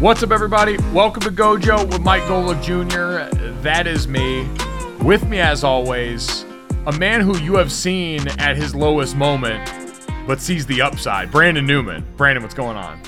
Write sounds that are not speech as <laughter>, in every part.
What's up, everybody? Welcome to Gojo with Mike Golic Jr. That is me. With me, as always, a man who you have seen at his lowest moment, but sees the upside. Brandon Newman. Brandon, what's going on?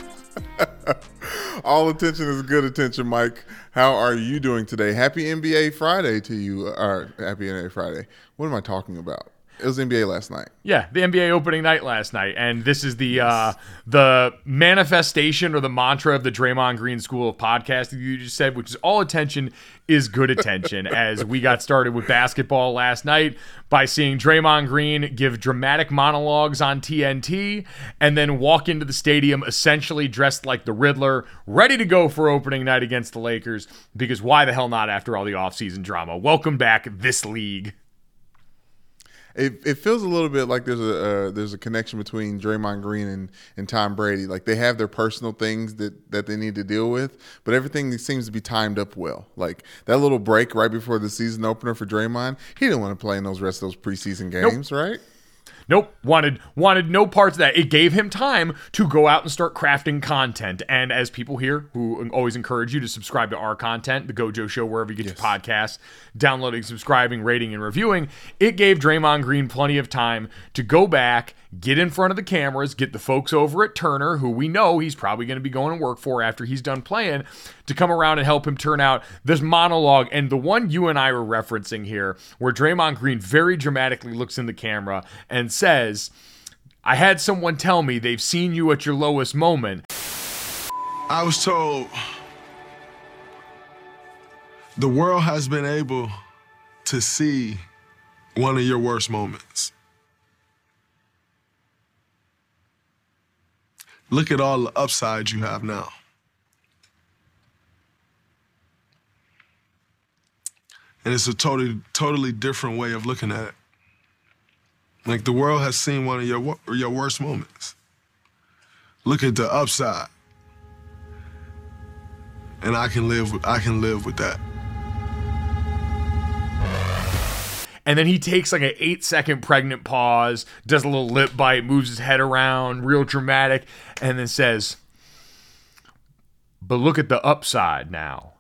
<laughs> All attention is good attention, Mike. How are you doing today? Happy NBA Friday to you. Or happy NBA Friday. What am I talking about? It was NBA last night. Yeah, the NBA opening night last night, and this is the uh, the manifestation or the mantra of the Draymond Green School of Podcasting you just said, which is all attention is good attention. <laughs> as we got started with basketball last night by seeing Draymond Green give dramatic monologues on TNT, and then walk into the stadium essentially dressed like the Riddler, ready to go for opening night against the Lakers. Because why the hell not after all the offseason drama? Welcome back, this league. It, it feels a little bit like there's a uh, there's a connection between Draymond Green and, and Tom Brady. Like they have their personal things that, that they need to deal with, but everything seems to be timed up well. Like that little break right before the season opener for Draymond, he didn't want to play in those rest of those preseason games, nope. right? Nope, wanted wanted no parts of that. It gave him time to go out and start crafting content. And as people here who always encourage you to subscribe to our content, the Gojo Show, wherever you get yes. your podcasts, downloading, subscribing, rating, and reviewing, it gave Draymond Green plenty of time to go back, get in front of the cameras, get the folks over at Turner, who we know he's probably going to be going to work for after he's done playing, to come around and help him turn out this monologue. And the one you and I were referencing here, where Draymond Green very dramatically looks in the camera and says, I had someone tell me they've seen you at your lowest moment. I was told the world has been able to see one of your worst moments. look at all the upside you have now. And it's a totally, totally different way of looking at it. Like the world has seen one of your your worst moments. Look at the upside. And I can live with I can live with that. And then he takes like an eight second pregnant pause, does a little lip bite, moves his head around, real dramatic, and then says, But look at the upside now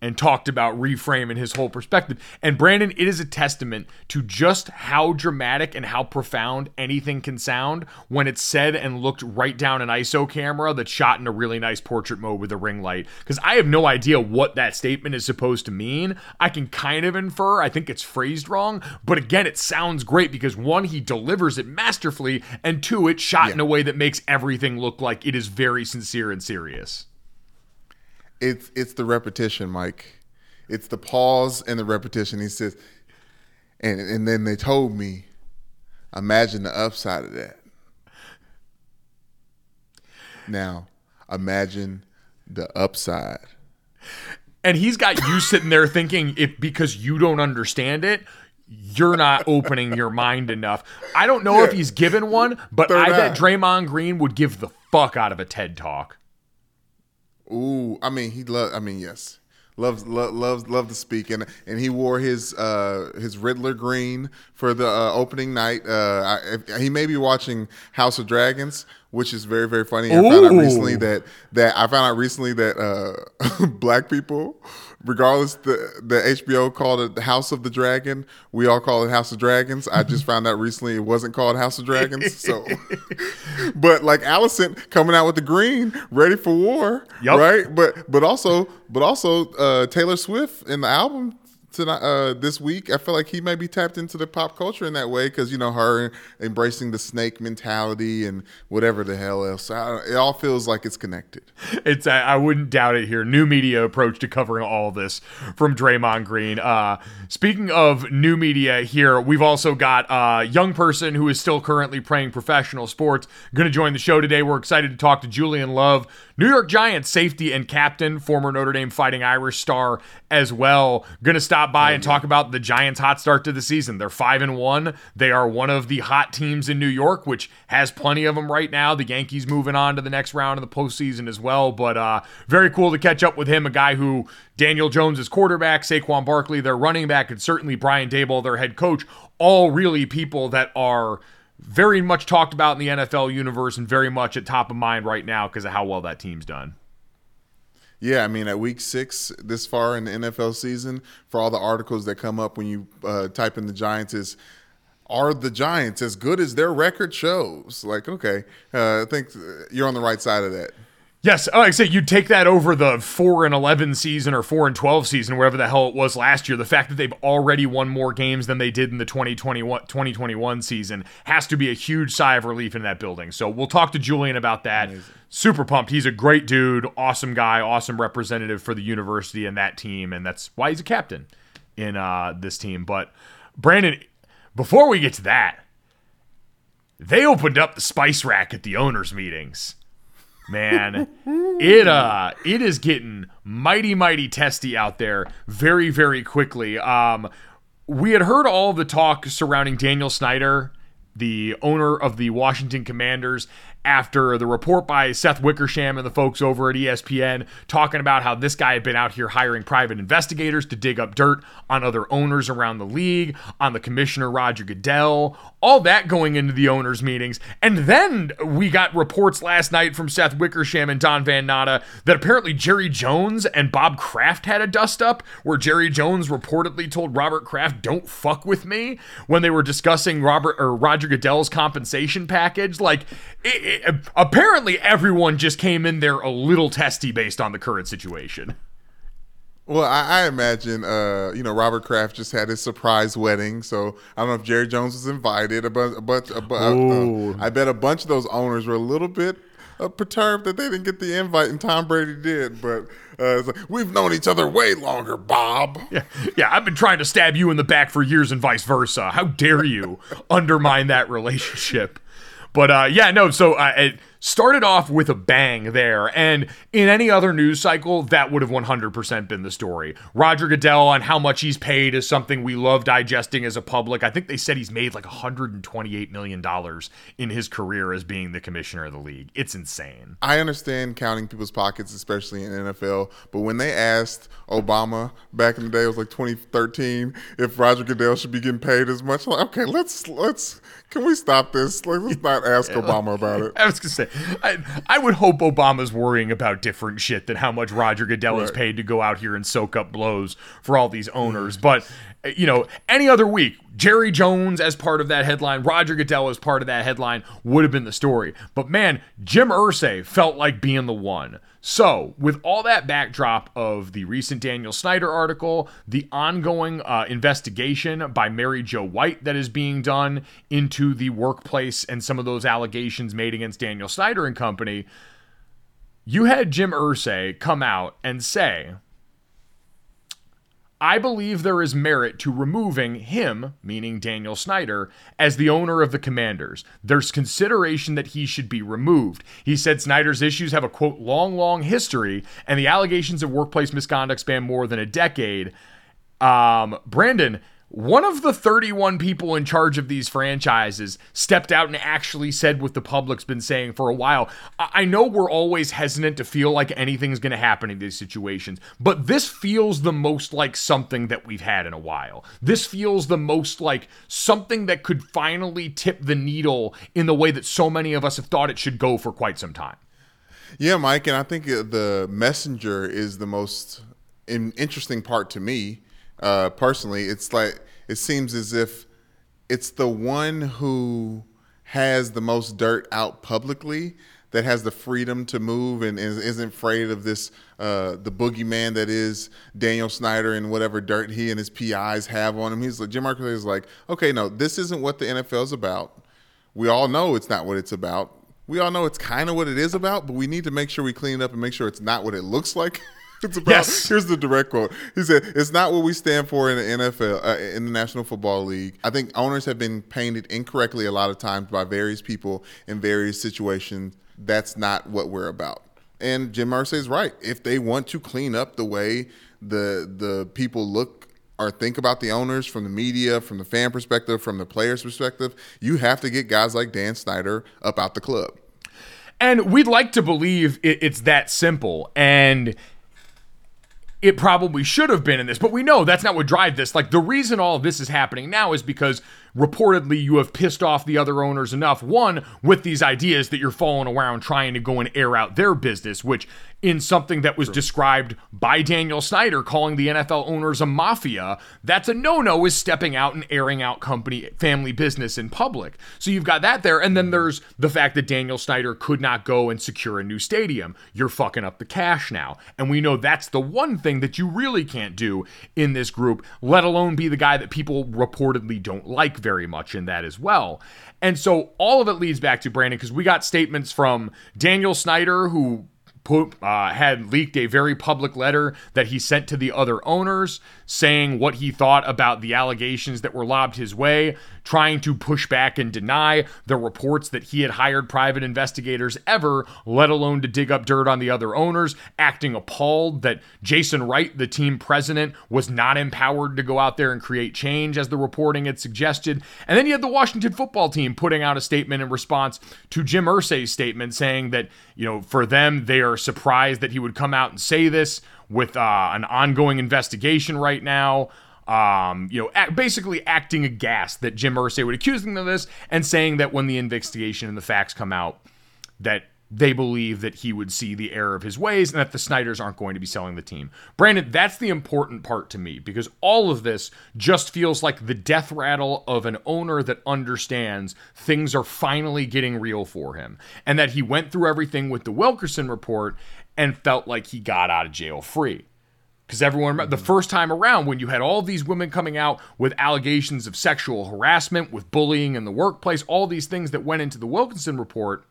and talked about reframing his whole perspective. And Brandon, it is a testament to just how dramatic and how profound anything can sound when it's said and looked right down an ISO camera that's shot in a really nice portrait mode with a ring light. Because I have no idea what that statement is supposed to mean. I can kind of infer, I think it's phrased wrong, but again, it sounds great because one, he delivers it masterfully, and two, it's shot yeah. in a way that makes everything look like it is very sincere and serious it's it's the repetition, Mike. It's the pause and the repetition. He says, and and then they told me, imagine the upside of that. Now, imagine the upside. And he's got you sitting there thinking if because you don't understand it, you're not opening your mind enough. I don't know yeah. if he's given one, but Third I bet Draymond Green would give the fuck out of a TED talk. Ooh, I mean, he love. I mean, yes, loves lo- loves love to speak, and and he wore his uh his Riddler green for the uh, opening night. Uh, I, he may be watching House of Dragons, which is very very funny. I found out recently that that I found out recently that uh, <laughs> black people regardless the the HBO called it the House of the Dragon, we all call it House of Dragons. I just found out recently it wasn't called House of Dragons. So, <laughs> but like Alicent coming out with the green, ready for war, yep. right? But but also but also uh, Taylor Swift in the album tonight uh, this week. I feel like he may be tapped into the pop culture in that way because you know her embracing the snake mentality and whatever the hell else. I, it all feels like it's connected. It's I, I, wouldn't doubt it here. New media approach to covering all this from Draymond Green. Uh, speaking of new media here, we've also got a young person who is still currently playing professional sports going to join the show today. We're excited to talk to Julian Love New York Giants safety and captain, former Notre Dame Fighting Irish star as well. Going to stop by and talk about the Giants' hot start to the season. They're 5 and 1. They are one of the hot teams in New York, which has plenty of them right now. The Yankees moving on to the next round of the postseason as well. But uh, very cool to catch up with him, a guy who Daniel Jones is quarterback, Saquon Barkley, their running back, and certainly Brian Daboll, their head coach. All really people that are very much talked about in the NFL universe and very much at top of mind right now because of how well that team's done. Yeah, I mean, at week six, this far in the NFL season, for all the articles that come up when you uh, type in the Giants, is are the Giants as good as their record shows? Like, okay, uh, I think you're on the right side of that. Yes, like I say, you take that over the four and eleven season or four and twelve season, wherever the hell it was last year. The fact that they've already won more games than they did in the 2021, 2021 season has to be a huge sigh of relief in that building. So we'll talk to Julian about that. Amazing. Super pumped. He's a great dude, awesome guy, awesome representative for the university and that team, and that's why he's a captain in uh, this team. But Brandon, before we get to that, they opened up the spice rack at the owners' meetings man. It uh it is getting mighty mighty testy out there very very quickly. Um we had heard all the talk surrounding Daniel Snyder the owner of the Washington Commanders after the report by Seth Wickersham and the folks over at ESPN talking about how this guy had been out here hiring private investigators to dig up dirt on other owners around the league, on the commissioner Roger Goodell, all that going into the owners' meetings. And then we got reports last night from Seth Wickersham and Don Van Natta that apparently Jerry Jones and Bob Kraft had a dust up where Jerry Jones reportedly told Robert Kraft, don't fuck with me when they were discussing Robert or Roger Goodell's compensation package. Like, it, apparently everyone just came in there a little testy based on the current situation. Well, I, I imagine, uh, you know, Robert Kraft just had his surprise wedding, so I don't know if Jerry Jones was invited. A bunch, a bunch, a, uh, I bet a bunch of those owners were a little bit uh, perturbed that they didn't get the invite, and Tom Brady did. But uh, like, we've known each other way longer, Bob. <laughs> Yeah, yeah. I've been trying to stab you in the back for years, and vice versa. How dare you undermine that relationship? But uh, yeah, no. So uh, it, started off with a bang there. And in any other news cycle, that would have 100% been the story. Roger Goodell and how much he's paid is something we love digesting as a public. I think they said he's made like $128 million in his career as being the commissioner of the league. It's insane. I understand counting people's pockets, especially in NFL, but when they asked Obama back in the day, it was like 2013, if Roger Goodell should be getting paid as much, like, okay, let's, let's, can we stop this? Like, let's not ask Obama about it. <laughs> I was gonna say, I, I would hope Obama's worrying about different shit than how much Roger Goodell right. is paid to go out here and soak up blows for all these owners. But you know, any other week, Jerry Jones as part of that headline, Roger Goodell as part of that headline would have been the story. But man, Jim Irsay felt like being the one. So, with all that backdrop of the recent Daniel Snyder article, the ongoing uh, investigation by Mary Jo White that is being done into the workplace and some of those allegations made against Daniel Snyder and company, you had Jim Irsay come out and say, I believe there is merit to removing him, meaning Daniel Snyder, as the owner of the Commanders. There's consideration that he should be removed. He said Snyder's issues have a quote, long, long history, and the allegations of workplace misconduct span more than a decade. Um, Brandon, one of the 31 people in charge of these franchises stepped out and actually said what the public's been saying for a while. I know we're always hesitant to feel like anything's going to happen in these situations, but this feels the most like something that we've had in a while. This feels the most like something that could finally tip the needle in the way that so many of us have thought it should go for quite some time. Yeah, Mike, and I think uh, the messenger is the most interesting part to me uh, personally. It's like it seems as if it's the one who has the most dirt out publicly that has the freedom to move and isn't afraid of this uh, the boogeyman that is Daniel Snyder and whatever dirt he and his PIs have on him. He's like Jim Marcus is like, okay, no, this isn't what the NFL is about. We all know it's not what it's about. We all know it's kind of what it is about, but we need to make sure we clean it up and make sure it's not what it looks like. <laughs> <laughs> it's about. Yes. Here's the direct quote. He said, "It's not what we stand for in the NFL, uh, in the National Football League. I think owners have been painted incorrectly a lot of times by various people in various situations. That's not what we're about." And Jim Irsay is right. If they want to clean up the way the the people look or think about the owners from the media, from the fan perspective, from the players' perspective, you have to get guys like Dan Snyder up out the club. And we'd like to believe it's that simple. And it probably should have been in this, but we know that's not what drives this. Like the reason all of this is happening now is because reportedly you have pissed off the other owners enough. One, with these ideas that you're following around trying to go and air out their business, which in something that was True. described by Daniel Snyder calling the NFL owners a mafia, that's a no-no is stepping out and airing out company family business in public. So you've got that there and then mm-hmm. there's the fact that Daniel Snyder could not go and secure a new stadium. You're fucking up the cash now. And we know that's the one thing that you really can't do in this group, let alone be the guy that people reportedly don't like very much in that as well. And so all of it leads back to Brandon because we got statements from Daniel Snyder, who put, uh, had leaked a very public letter that he sent to the other owners saying what he thought about the allegations that were lobbed his way, trying to push back and deny the reports that he had hired private investigators ever, let alone to dig up dirt on the other owners, acting appalled that Jason Wright, the team president, was not empowered to go out there and create change as the reporting had suggested. And then you had the Washington football team putting out a statement in response to Jim Irsay's statement saying that, you know, for them, they are surprised that he would come out and say this with uh, an ongoing investigation right now. Um, you know, act, basically acting aghast that Jim Irsay would accuse them of this and saying that when the investigation and the facts come out, that they believe that he would see the error of his ways and that the Snyders aren't going to be selling the team. Brandon, that's the important part to me because all of this just feels like the death rattle of an owner that understands things are finally getting real for him and that he went through everything with the Wilkinson report and felt like he got out of jail free. Because everyone, the mm-hmm. first time around, when you had all these women coming out with allegations of sexual harassment, with bullying in the workplace, all these things that went into the Wilkinson report,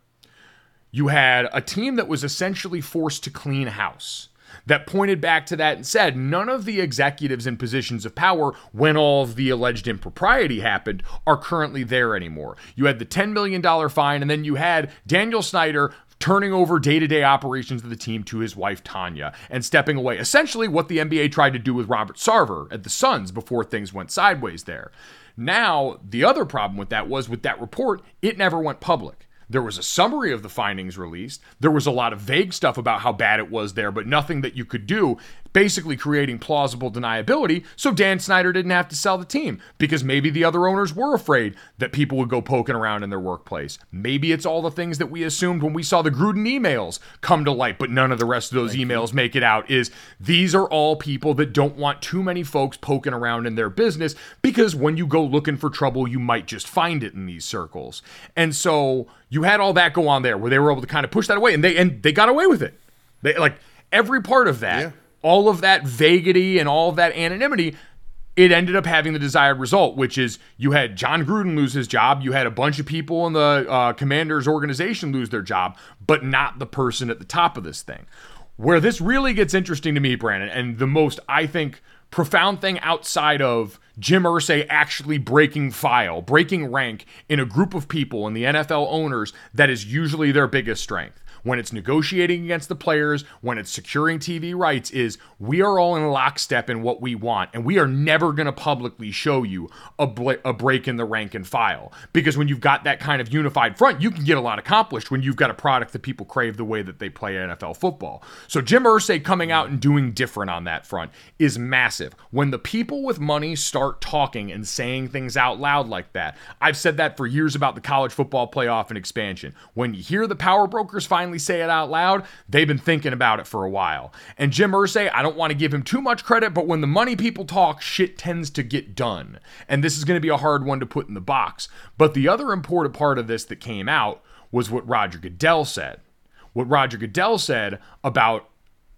you had a team that was essentially forced to clean house. that pointed back to that and said none of the executives in positions of power when all of the alleged impropriety happened are currently there anymore. You had the $10 million fine, and then you had Daniel Snyder turning over day to day operations of the team to his wife Tanya and stepping away. Essentially, what the NBA tried to do with Robert Sarver at the Suns before things went sideways there. Now, the other problem with that was with that report, it never went public. There was a summary of the findings released. There was a lot of vague stuff about how bad it was there, but nothing that you could do, basically creating plausible deniability so Dan Snyder didn't have to sell the team because maybe the other owners were afraid that people would go poking around in their workplace. Maybe it's all the things that we assumed when we saw the Gruden emails come to light, but none of the rest of those Thank emails you. make it out is these are all people that don't want too many folks poking around in their business because when you go looking for trouble, you might just find it in these circles. And so you had all that go on there where they were able to kind of push that away and they and they got away with it. They like every part of that, yeah. All of that vaguity and all of that anonymity, it ended up having the desired result, which is you had Jon Gruden lose his job, you had a bunch of people in the uh, Commanders organization lose their job, but not the person at the top of this thing. Where this really gets interesting to me, Brandon, and the most I think profound thing outside of Jim Irsay actually breaking file, breaking rank in a group of people and the NFL owners that is usually their biggest strength when it's negotiating against the players, when it's securing TV rights, is we are all in lockstep in what we want, and we are never going to publicly show you a, bl- a break in the rank and file. Because when you've got that kind of unified front, you can get a lot accomplished when you've got a product that people crave the way that they play NFL football. So Jim Irsay coming out and doing different on that front is massive. When the people with money start talking and saying things out loud like that, I've said that for years about the college football playoff and expansion. When you hear the power brokers finally say it out loud, they've been thinking about it for a while. And Jim Irsay, I don't want to give him too much credit, but when the money people talk, shit tends to get done. And this is going to be a hard one to put in the box. But the other important part of this that came out was what Roger Goodell said. What Roger Goodell said about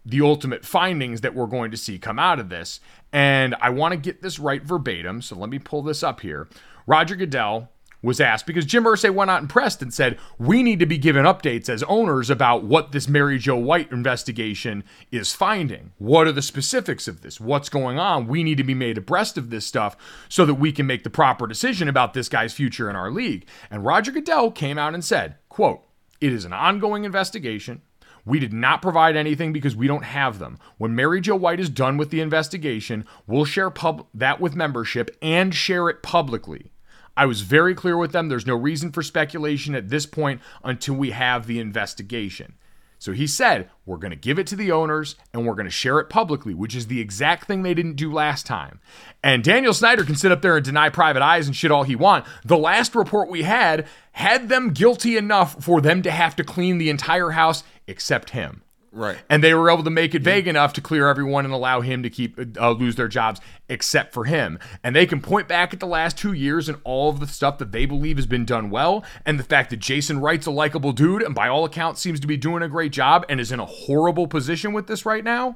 the ultimate findings that we're going to see come out of this. And I want to get this right verbatim, so let me pull this up here. Roger Goodell was asked because Jim Irsay went out and pressed and said, We need to be given updates as owners about what this Mary Jo White investigation is finding. What are the specifics of this? What's going on? We need to be made abreast of this stuff so that we can make the proper decision about this guy's future in our league. And Roger Goodell came out and said, quote, It is an ongoing investigation. We did not provide anything because we don't have them. When Mary Jo White is done with the investigation, we'll share pub- that with membership and share it publicly. I was very clear with them. There's no reason for speculation at this point until we have the investigation. So he said, We're going to give it to the owners and we're going to share it publicly, which is the exact thing they didn't do last time. And Daniel Snyder can sit up there and deny private eyes and shit all he want. The last report we had had them guilty enough for them to have to clean the entire house except him. Right. And they were able to make it vague enough to clear everyone and allow him to keep uh, lose their jobs except for him. And they can point back at the last 2 years and all of the stuff that they believe has been done well and the fact that Jason Wright's a likable dude and by all accounts seems to be doing a great job and is in a horrible position with this right now.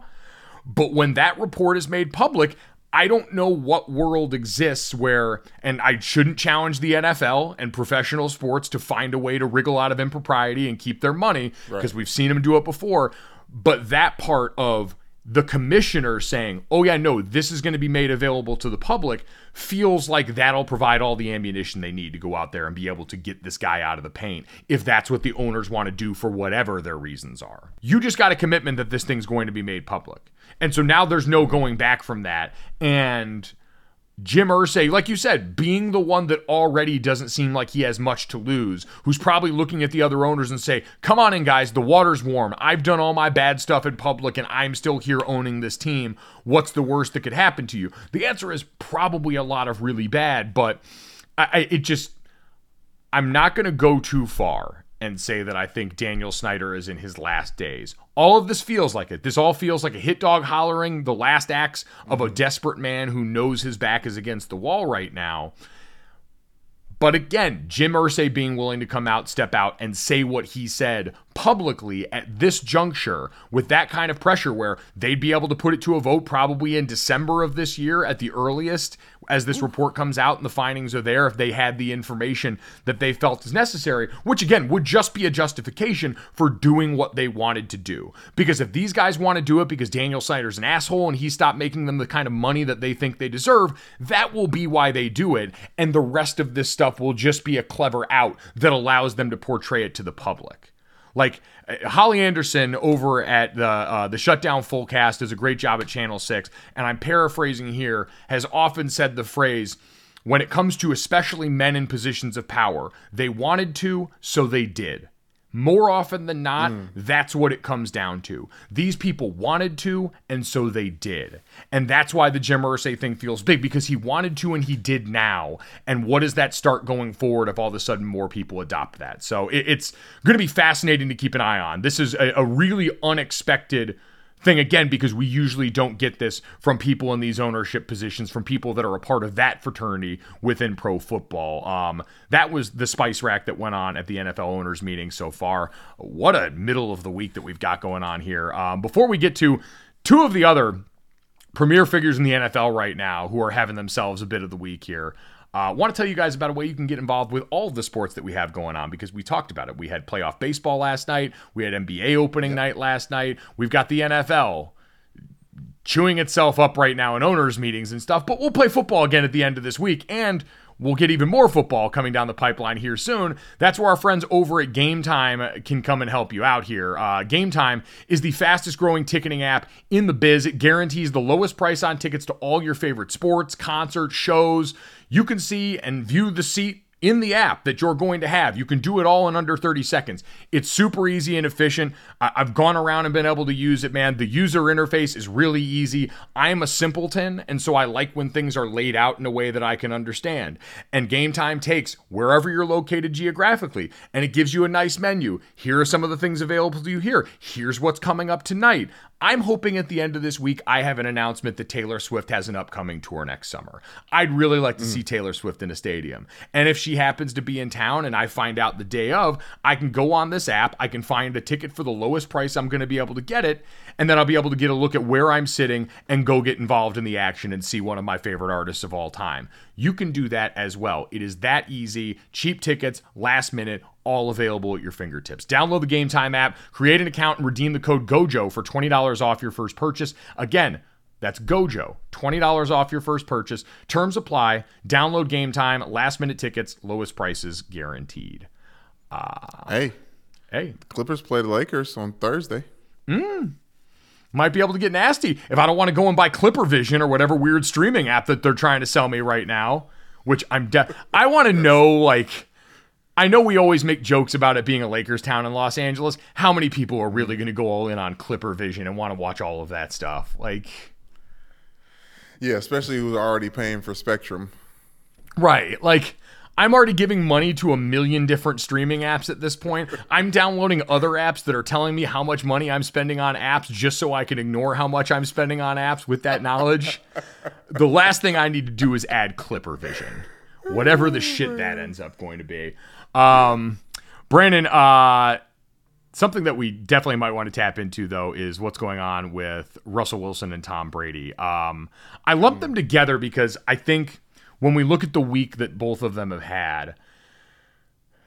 But when that report is made public, I don't know what world exists where, and I shouldn't challenge the NFL and professional sports to find a way to wriggle out of impropriety and keep their money because right. we've seen them do it before. But that part of the commissioner saying, oh, yeah, no, this is going to be made available to the public feels like that'll provide all the ammunition they need to go out there and be able to get this guy out of the paint if that's what the owners want to do for whatever their reasons are. You just got a commitment that this thing's going to be made public. And so now there's no going back from that. And Jim Irsay, like you said, being the one that already doesn't seem like he has much to lose, who's probably looking at the other owners and say, "Come on in, guys, the water's warm. I've done all my bad stuff in public, and I'm still here owning this team. What's the worst that could happen to you?" The answer is probably a lot of really bad, but I, it just, I'm not going to go too far and say that I think Daniel Snyder is in his last days. All of this feels like it. This all feels like a hit dog hollering the last acts of a mm-hmm. desperate man who knows his back is against the wall right now. But again, Jim Irsay being willing to come out, step out, and say what he said publicly at this juncture with that kind of pressure where they'd be able to put it to a vote probably in December of this year at the earliest as this report comes out and the findings are there if they had the information that they felt is necessary, which again would just be a justification for doing what they wanted to do. Because if these guys want to do it because Daniel Snyder's an asshole and he stopped making them the kind of money that they think they deserve, that will be why they do it. And the rest of this stuff will just be a clever out that allows them to portray it to the public. Like uh, Holly Anderson over at the uh, the Shutdown Fullcast does a great job at Channel Six, and I'm paraphrasing here. Has often said the phrase, "When it comes to especially men in positions of power, they wanted to, so they did." More often than not, mm. that's what it comes down to. These people wanted to, and so they did. And that's why the Jim Irsay thing feels big because he wanted to and he did now. And what does that start going forward if all of a sudden more people adopt that? So it, it's going to be fascinating to keep an eye on. This is a, a really unexpected thing again because we usually don't get this from people in these ownership positions from people that are a part of that fraternity within pro football. Um, that was the spice rack that went on at the nfl owners meeting so far. What a middle of the week that we've got going on here. Um, before we get to two of the other premier figures in the nfl right now who are having themselves a bit of the week here I uh, want to tell you guys about a way you can get involved with all the sports that we have going on because we talked about it. We had playoff baseball last night. We had NBA opening yep. night last night. We've got the NFL chewing itself up right now in owners' meetings and stuff. But we'll play football again at the end of this week. And We'll get even more football coming down the pipeline here soon. That's where our friends over at Game Time can come and help you out here. Uh, Game Time is the fastest growing ticketing app in the biz. It guarantees the lowest price on tickets to all your favorite sports, concerts, shows. You can see and view the seat in the app that you're going to have. You can do it all in under 30 seconds. It's super easy and efficient. I've gone around and been able to use it, man. The user interface is really easy. I'm a simpleton, and so I like when things are laid out in a way that I can understand. And Game Time takes wherever you're located geographically, and it gives you a nice menu. Here are some of the things available to you here. Here's what's coming up tonight. I'm hoping at the end of this week I have an announcement that Taylor Swift has an upcoming tour next summer. I'd really like to mm. see Taylor Swift in a stadium. And if she happens to be in town and I find out the day of, I can go on this app, I can find a ticket for the lowest price I'm going to be able to get it, and then I'll be able to get a look at where I'm sitting and go get involved in the action and see one of my favorite artists of all time. You can do that as well. It is that easy. Cheap tickets, last minute, all available at your fingertips. Download the Game Time app, create an account, and redeem the code GOJO for $20 off your first purchase. Again, that's Gojo. $20 off your first purchase. Terms apply. Download game time. Last minute tickets. Lowest prices guaranteed. Uh, hey. Hey. Clippers play the Lakers on Thursday. Mm. Might be able to get nasty if I don't want to go and buy Clipper Vision or whatever weird streaming app that they're trying to sell me right now. Which I'm de- I want to know like I know we always make jokes about it being a Lakers town in Los Angeles. How many people are really going to go all in on Clipper Vision and want to watch all of that stuff? Like, yeah, especially who's already paying for Spectrum. Right. Like, I'm already giving money to a million different streaming apps at this point. I'm downloading other apps that are telling me how much money I'm spending on apps just so I can ignore how much I'm spending on apps with that knowledge. the last thing I need to do is add Clipper Vision, whatever the shit that ends up going to be. Um, Brandon, uh, something that we definitely might want to tap into though is what's going on with Russell Wilson and Tom Brady. Um, I lump them together because I think when we look at the week that both of them have had,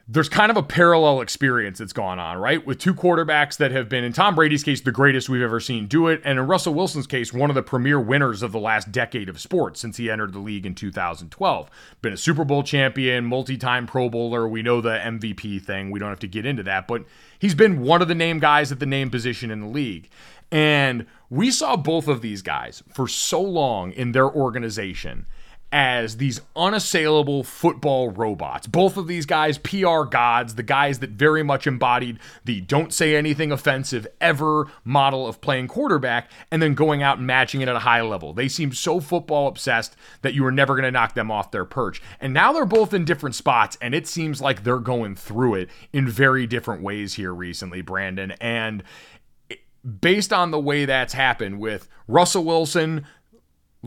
there's kind of a parallel experience that's gone on, right? With two quarterbacks that have been, in Tom Brady's case, the greatest we've ever seen do it, and in Russell Wilson's case, one of the premier winners of the last decade of sports since he entered the league in 2012. Been a Super Bowl champion, multi time Pro Bowler. We know the MVP thing. We don't have to get into that, but he's been one of the name guys at the name position in the league. And we saw both of these guys for so long in their organization as these unassailable football robots. Both of these guys, PR gods, the guys that very much embodied the don't say anything offensive ever model of playing quarterback and then going out and matching it at a high level. They seem so football obsessed that you were never going to knock them off their perch. And now they're both in different spots, and it seems like they're going through it in very different ways here recently, Brandon. And eh, based on the way that's happened with Russell Wilson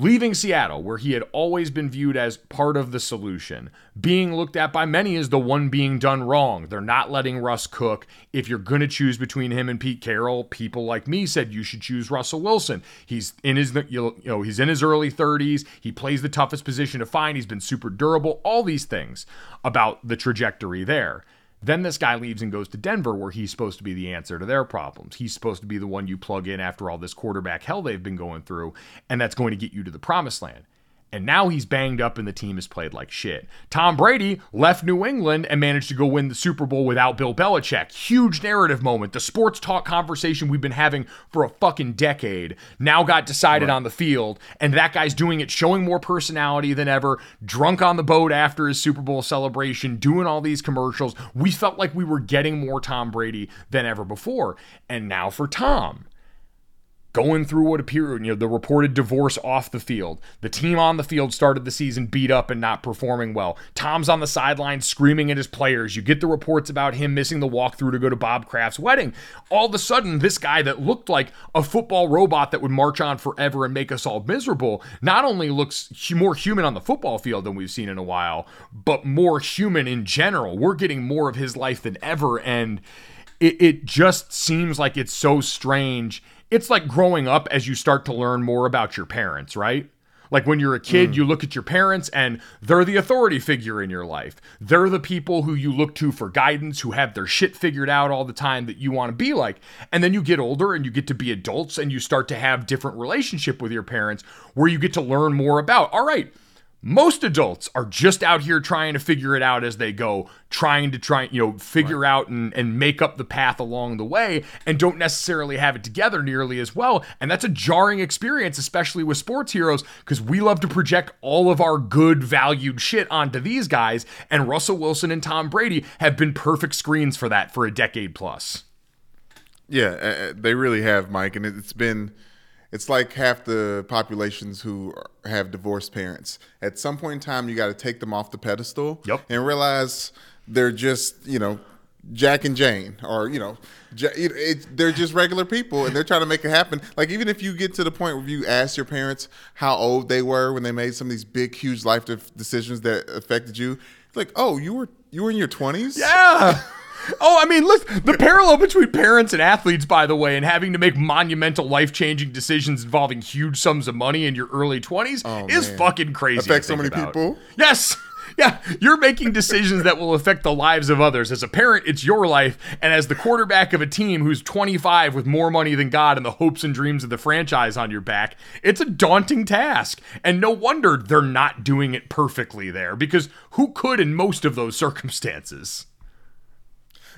leaving Seattle, where he had always been viewed as part of the solution, being looked at by many as the one being done wrong. They're not letting Russ cook. If you're going to choose between him and Pete Carroll, people like me said you should choose Russell Wilson. He's in his you know, he's in his early 30s. He plays the toughest position to find. He's been super durable. All these things about the trajectory there. Then this guy leaves and goes to Denver, where he's supposed to be the answer to their problems. He's supposed to be the one you plug in after all this quarterback hell they've been going through, and that's going to get you to the promised land. And now he's banged up and the team has played like shit. Tom Brady left New England and managed to go win the Super Bowl without Bill Belichick. Huge narrative moment. The sports talk conversation we've been having for a fucking decade now got decided right. on the field. And that guy's doing it, showing more personality than ever, drunk on the boat after his Super Bowl celebration, doing all these commercials. We felt like we were getting more Tom Brady than ever before. And now for Tom going through what appeared, you know, the reported divorce off the field. The team on the field started the season beat up and not performing well. Tom's on the sideline screaming at his players. You get the reports about him missing the walkthrough to go to Bob Kraft's wedding. All of a sudden, this guy that looked like a football robot that would march on forever and make us all miserable, not only looks more human on the football field than we've seen in a while, but more human in general. We're getting more of his life than ever. And it, it just seems like it's so strange it's like growing up as you start to learn more about your parents, right? Like when you're a kid, mm. you look at your parents and they're the authority figure in your life. They're the people who you look to for guidance, who have their shit figured out all the time that you want to be like. And then you get older and you get to be adults and you start to have different relationship with your parents where you get to learn more about, all right, most adults are just out here trying to figure it out as they go, trying to try, you know, figure right. out and, and make up the path along the way and don't necessarily have it together nearly as well. And that's a jarring experience, especially with sports heroes, because we love to project all of our good, valued shit onto these guys. And Russell Wilson and Tom Brady have been perfect screens for that for a decade plus. Yeah, uh, they really have, Mike. And it's been it's like half the populations who have divorced parents. At some point in time, you got to take them off the pedestal yep. and realize they're just, you know, Jack and Jane, or you know, it, it, they're just regular people, and they're trying to make it happen. Like even if you get to the point where you ask your parents how old they were when they made some of these big, huge life decisions that affected you, it's like, oh, you were you were in your twenties, yeah. <laughs> Oh, I mean, look, the parallel between parents and athletes, by the way, and having to make monumental life changing decisions involving huge sums of money in your early 20s oh, is man. fucking crazy. Affects so many about. people. Yes. <laughs> Yeah, you're making decisions that will affect the lives of others. As a parent, it's your life. And as the quarterback of a team who's 25 with more money than God and the hopes and dreams of the franchise on your back, it's a daunting task. And no wonder they're not doing it perfectly there because who could in most of those circumstances?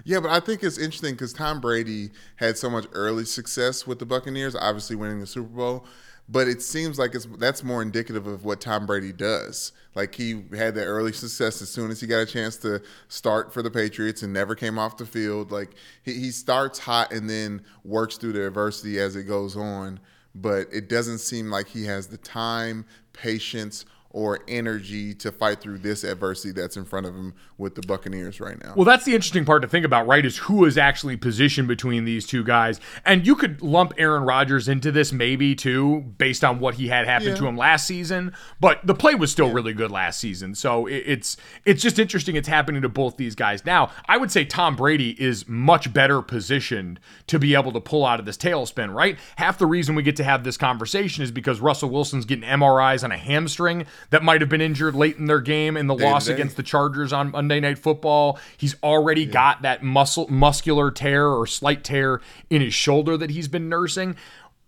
Yeah, but I think it's interesting because Tom Brady had so much early success with the Buccaneers, obviously winning the Super Bowl. But it seems like it's that's more indicative of what Tom Brady does. Like he had that early success as soon as he got a chance to start for the Patriots and never came off the field. Like he, he starts hot and then works through the adversity as it goes on. But it doesn't seem like he has the time, patience, or energy to fight through this adversity that's in front of him with the Buccaneers right now. Well, that's the interesting part to think about, right? Is who is actually positioned between these two guys. And you could lump Aaron Rodgers into this maybe too, based on what he had happen yeah. to him last season. But the play was still yeah. really good last season. So it's it's just interesting it's happening to both these guys. Now, I would say Tom Brady is much better positioned to be able to pull out of this tailspin, right? Half the reason we get to have this conversation is because Russell Wilson's getting MRIs on a hamstring that might have been injured late in their game in the day loss against the Chargers on Monday Night Football. He's already yeah. got that muscle muscular tear or slight tear in his shoulder that he's been nursing.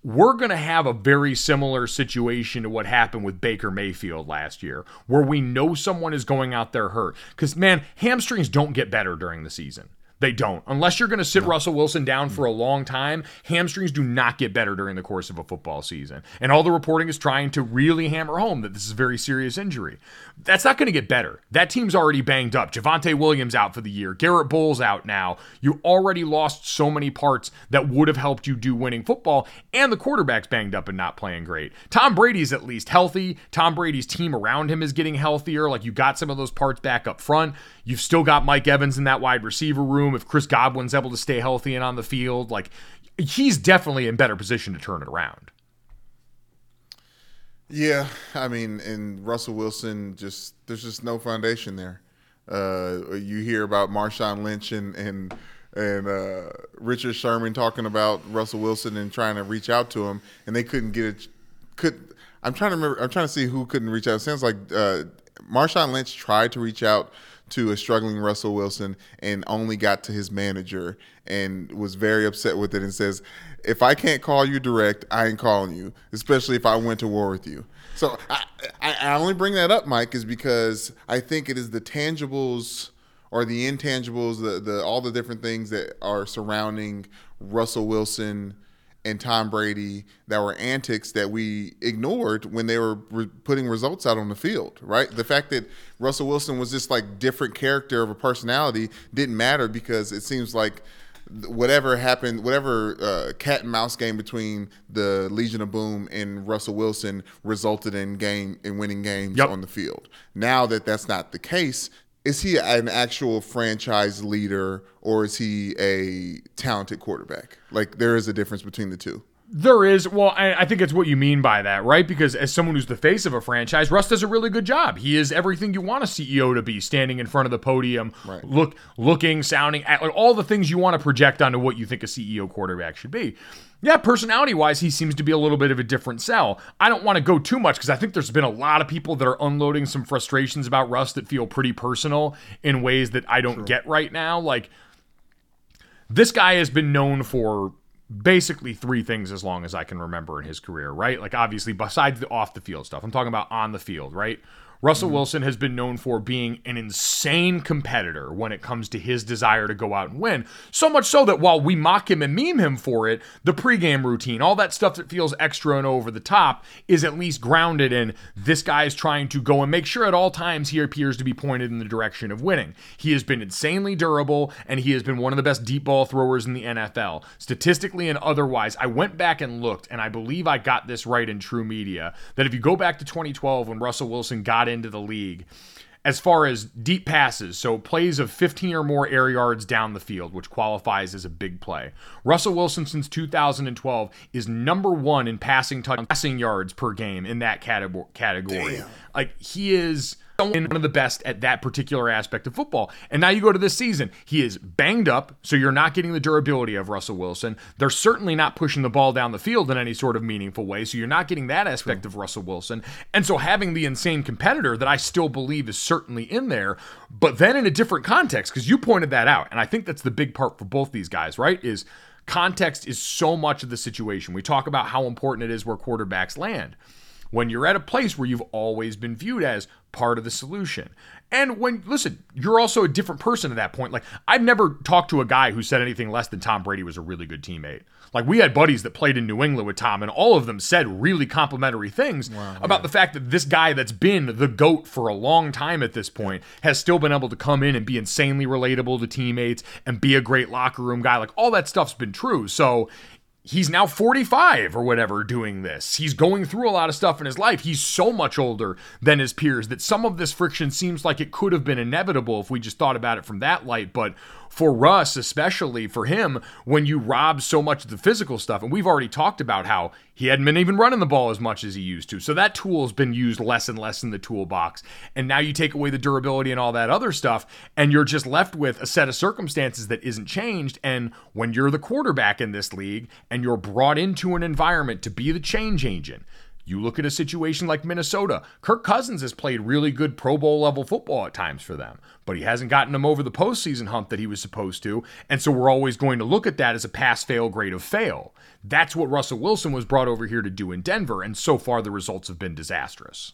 We're going to have a very similar situation to what happened with Baker Mayfield last year, where we know someone is going out there hurt. Because, man, hamstrings don't get better during the season. They don't. Unless you're going to sit no. Russell Wilson down for a long time, hamstrings do not get better during the course of a football season. And all the reporting is trying to really hammer home that this is a very serious injury. That's not going to get better. That team's already banged up. Javonte Williams out for the year. Garrett Bolles out now. You already lost so many parts that would have helped you do winning football, and the quarterback's banged up and not playing great. Tom Brady's at least healthy. Tom Brady's team around him is getting healthier. Like you got some of those parts back up front. You've still got Mike Evans in that wide receiver room. If Chris Godwin's able to stay healthy and on the field, like he's definitely in better position to turn it around. Yeah, I mean, and Russell Wilson just there's just no foundation there. Uh, you hear about Marshawn Lynch and and and uh, Richard Sherman talking about Russell Wilson and trying to reach out to him, and they couldn't get it. Could I'm trying to remember? I'm trying to see who couldn't reach out. It sounds like uh, Marshawn Lynch tried to reach out to a struggling Russell Wilson and only got to his manager and was very upset with it and says, if I can't call you direct, I ain't calling you, especially if I went to war with you. So I, I only bring that up, Mike, is because I think it is the tangibles or the intangibles, the, the all the different things that are surrounding Russell Wilson and Tom Brady that were antics that we ignored when they were re- putting results out on the field, right? The fact that Russell Wilson was just like different character of a personality didn't matter because it seems like whatever happened, whatever uh, cat and mouse game between the Legion of Boom and Russell Wilson resulted in game in winning games yep. on the field. Now that that's not the case, is he an actual franchise leader or is he a talented quarterback? Like there is a difference between the two. There is. Well, I, I, think it's what you mean by that, right? Because as someone who's the face of a franchise, Russ does a really good job. He is everything you want a CEO to be, standing in front of the podium, right. look, looking, sounding, at, all the things you want to project onto what you think a CEO quarterback should be. Yeah, personality wise, he seems to be a little bit of a different sell. I don't want to go too much because I think there's been a lot of people that are unloading some frustrations about Russ that feel pretty personal in ways that I don't get right now. Like, this guy has been known for basically three things as long as I can remember in his career, right? Like obviously besides the off the field stuff. I'm talking about on the field, right? Russell. Wilson has been known for being an insane competitor when it comes to his desire to go out and win. So much so that while we mock him and meme him for it, the pregame routine, all that stuff that feels extra and over the top, is at least grounded in this guy is trying to go and make sure at all times he appears to be pointed in the direction of winning. He has been insanely durable and he has been one of the best deep ball throwers in the NFL, statistically and otherwise. I went back and looked, and I believe I got this right in TruMedia that if you go back to 2012 when Russell Wilson got in into the league as far as deep passes, so plays of 15 or more air yards down the field, which qualifies as a big play. Russell Wilson since 2012 is number one in passing touch, passing yards per game in that category. Damn. Like he is one of the best at that particular aspect of football. And now you go to this season, he is banged up, so you're not getting the durability of Russell Wilson. They're certainly not pushing the ball down the field in any sort of meaningful way, so you're not getting that aspect True. of Russell Wilson. And so having the insane competitor that I still believe is certainly in there, but then in a different context, because you pointed that out, and I think that's the big part for both these guys, right? Is context is so much of the situation. We talk about how important it is where quarterbacks land when you're at a place where you've always been viewed as part of the solution. And when, listen, you're also a different person at that point. Like, I've never talked to a guy who said anything less than Tom Brady was a really good teammate. Like, we had buddies that played in New England with Tom, and all of them said really complimentary things wow, about yeah. the fact that this guy that's been the GOAT for a long time at this point has still been able to come in and be insanely relatable to teammates and be a great locker room guy. Like, all that stuff's been true. So, he's now 45 or whatever doing this. He's going through a lot of stuff in his life. He's so much older than his peers that some of this friction seems like it could have been inevitable if we just thought about it from that light. But for Russ, especially for him, when you rob so much of the physical stuff, and we've already talked about how he hadn't been even running the ball as much as he used to. So that tool has been used less and less in the toolbox. And now you take away the durability and all that other stuff, and you're just left with a set of circumstances that isn't changed. And when you're the quarterback in this league and you're brought into an environment to be the change agent, you look at a situation like Minnesota. Kirk Cousins has played really good Pro Bowl level football at times for them, but he hasn't gotten them over the postseason hump that he was supposed to. And so we're always going to look at that as a pass fail grade of fail. That's what Russell Wilson was brought over here to do in Denver. And so far, the results have been disastrous.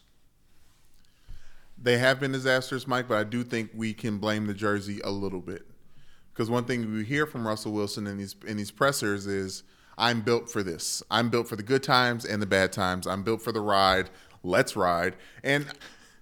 They have been disastrous, Mike, but I do think we can blame the jersey a little bit. Because one thing we hear from Russell Wilson in these in these pressers is I'm built for this. I'm built for the good times and the bad times. I'm built for the ride. Let's ride. And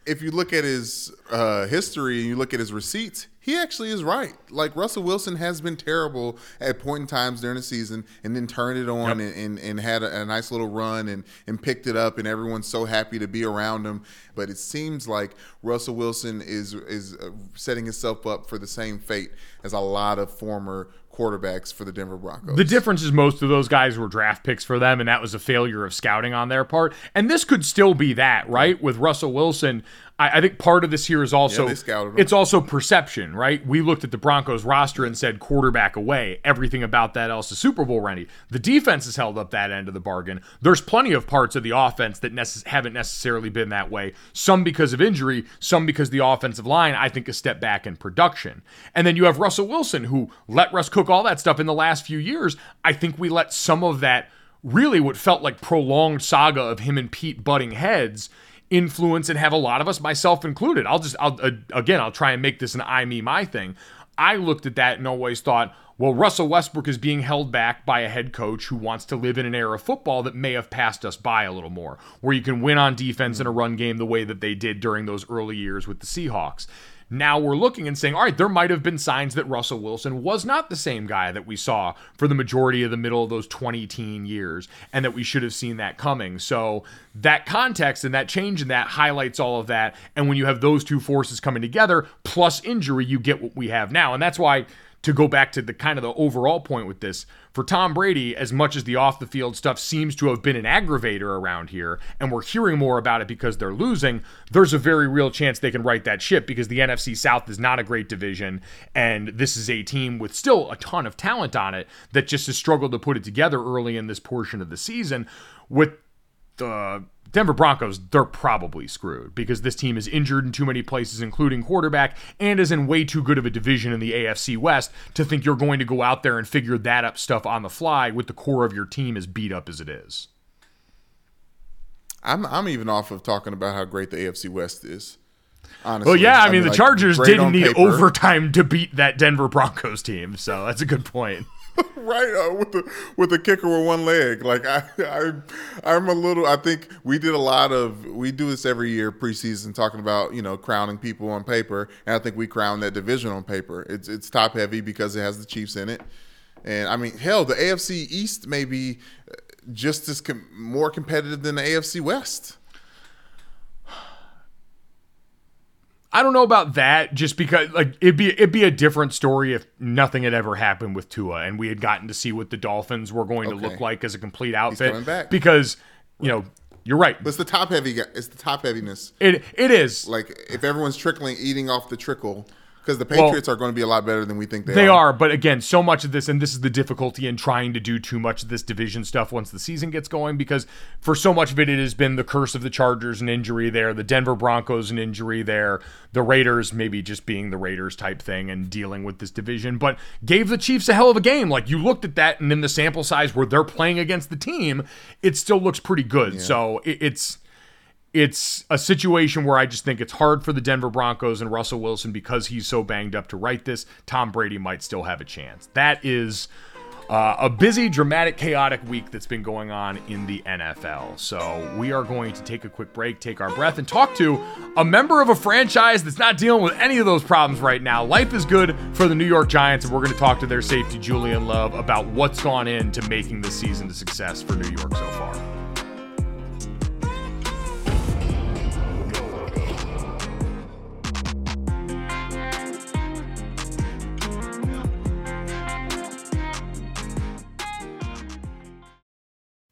if you look at his uh, history and you look at his receipts, he actually is right. Like Russell Wilson has been terrible at point in times during the season and then turned it on yep. and, and, and, had a, a, nice little run and, and picked it up and everyone's so happy to be around him. But it seems like Russell Wilson is is uh, setting himself up for the same fate as a lot of former quarterbacks for the Denver Broncos. The difference is most of those guys were draft picks for them, and that was a failure of scouting on their part. And this could still be that, right? With Russell Wilson, I, I think part of this here is also Yeah, they scouted him. it's also perception, right? We looked at the Broncos roster and said quarterback away. Everything about that else is Super Bowl ready. The defense has held up that end of the bargain. There's plenty of parts of the offense that necess- haven't necessarily been that way. Some because of injury, some because the offensive line, I think, a step back in production. And then you have Russell Wilson, who let Russ cook all that stuff in the last few years. I think we let some of that really what felt like prolonged saga of him and Pete butting heads influence and have a lot of us, myself included. I'll just, I'll uh, again, I'll try and make this an I, me, my thing. I looked at that and always thought, well, Russell Westbrook is being held back by a head coach who wants to live in an era of football that may have passed us by a little more, where you can win on defense in a run game the way that they did during those early years with the Seahawks. Now we're looking and saying, all right, there might have been signs that Russell Wilson was not the same guy that we saw for the majority of the middle of those 20 teen years, and that we should have seen that coming. So that context and that change in that highlights all of that. And when you have those two forces coming together, plus injury, you get what we have now. And that's why to go back to the kind of the overall point with this for Tom Brady, as much as the off the field stuff seems to have been an aggravator around here, and we're hearing more about it because they're losing, there's a very real chance they can right that ship because the NFC South is not a great division, and this is a team with still a ton of talent on it that just has struggled to put it together early in this portion of the season. With the Denver Broncos, they're probably screwed because this team is injured in too many places, including quarterback, and is in way too good of a division in the AFC West to think you're going to go out there and figure that up stuff on the fly with the core of your team as beat up as it is. I'm I'm even off of talking about how great the AFC West is. Honestly, Well, yeah, I mean, the like, Chargers didn't need paper. overtime to beat that Denver Broncos team, so that's a good point. <laughs> right uh, with the with the kicker with one leg. Like I, I I'm a little. I think we did a lot of. We do this every year preseason, talking about you know crowning people on paper, and I think we crown that division on paper. It's it's top heavy because it has the Chiefs in it, and I mean hell, the AFC East may be uh, just as com- more competitive than the AFC West. I don't know about that, just because like it'd be it'd be a different story if nothing had ever happened with Tua and we had gotten to see what the Dolphins were going to look like as a complete outfit. Because you know you're right. But it's the top heavy. It's the top heaviness. It it is. Like if everyone's trickling, eating off the trickle, because the Well, Patriots are going to be a lot better than we think they, They are, but again, so much of this, and this is the difficulty in trying to do too much of this division stuff once the season gets going, because for so much of it, it has been the curse of the Chargers and injury there, the Denver Broncos and injury there, the Raiders maybe just being the Raiders type thing and dealing with this division, but gave the Chiefs a hell of a game. Like you looked at that, and in the sample size where they're playing against the team, it still looks pretty good. So it, it's it's a situation where I just think it's hard for the Denver Broncos and Russell Wilson because he's so banged up to write this. Tom Brady might still have a chance. That is uh, a busy, dramatic, chaotic week that's been going on in the NFL. So we are going to take a quick break, take our breath, and talk to a member of a franchise that's not dealing with any of those problems right now. Life is good for the New York Giants, and we're going to talk to their safety, Julian Love, about what's gone into making this season a success for New York so far.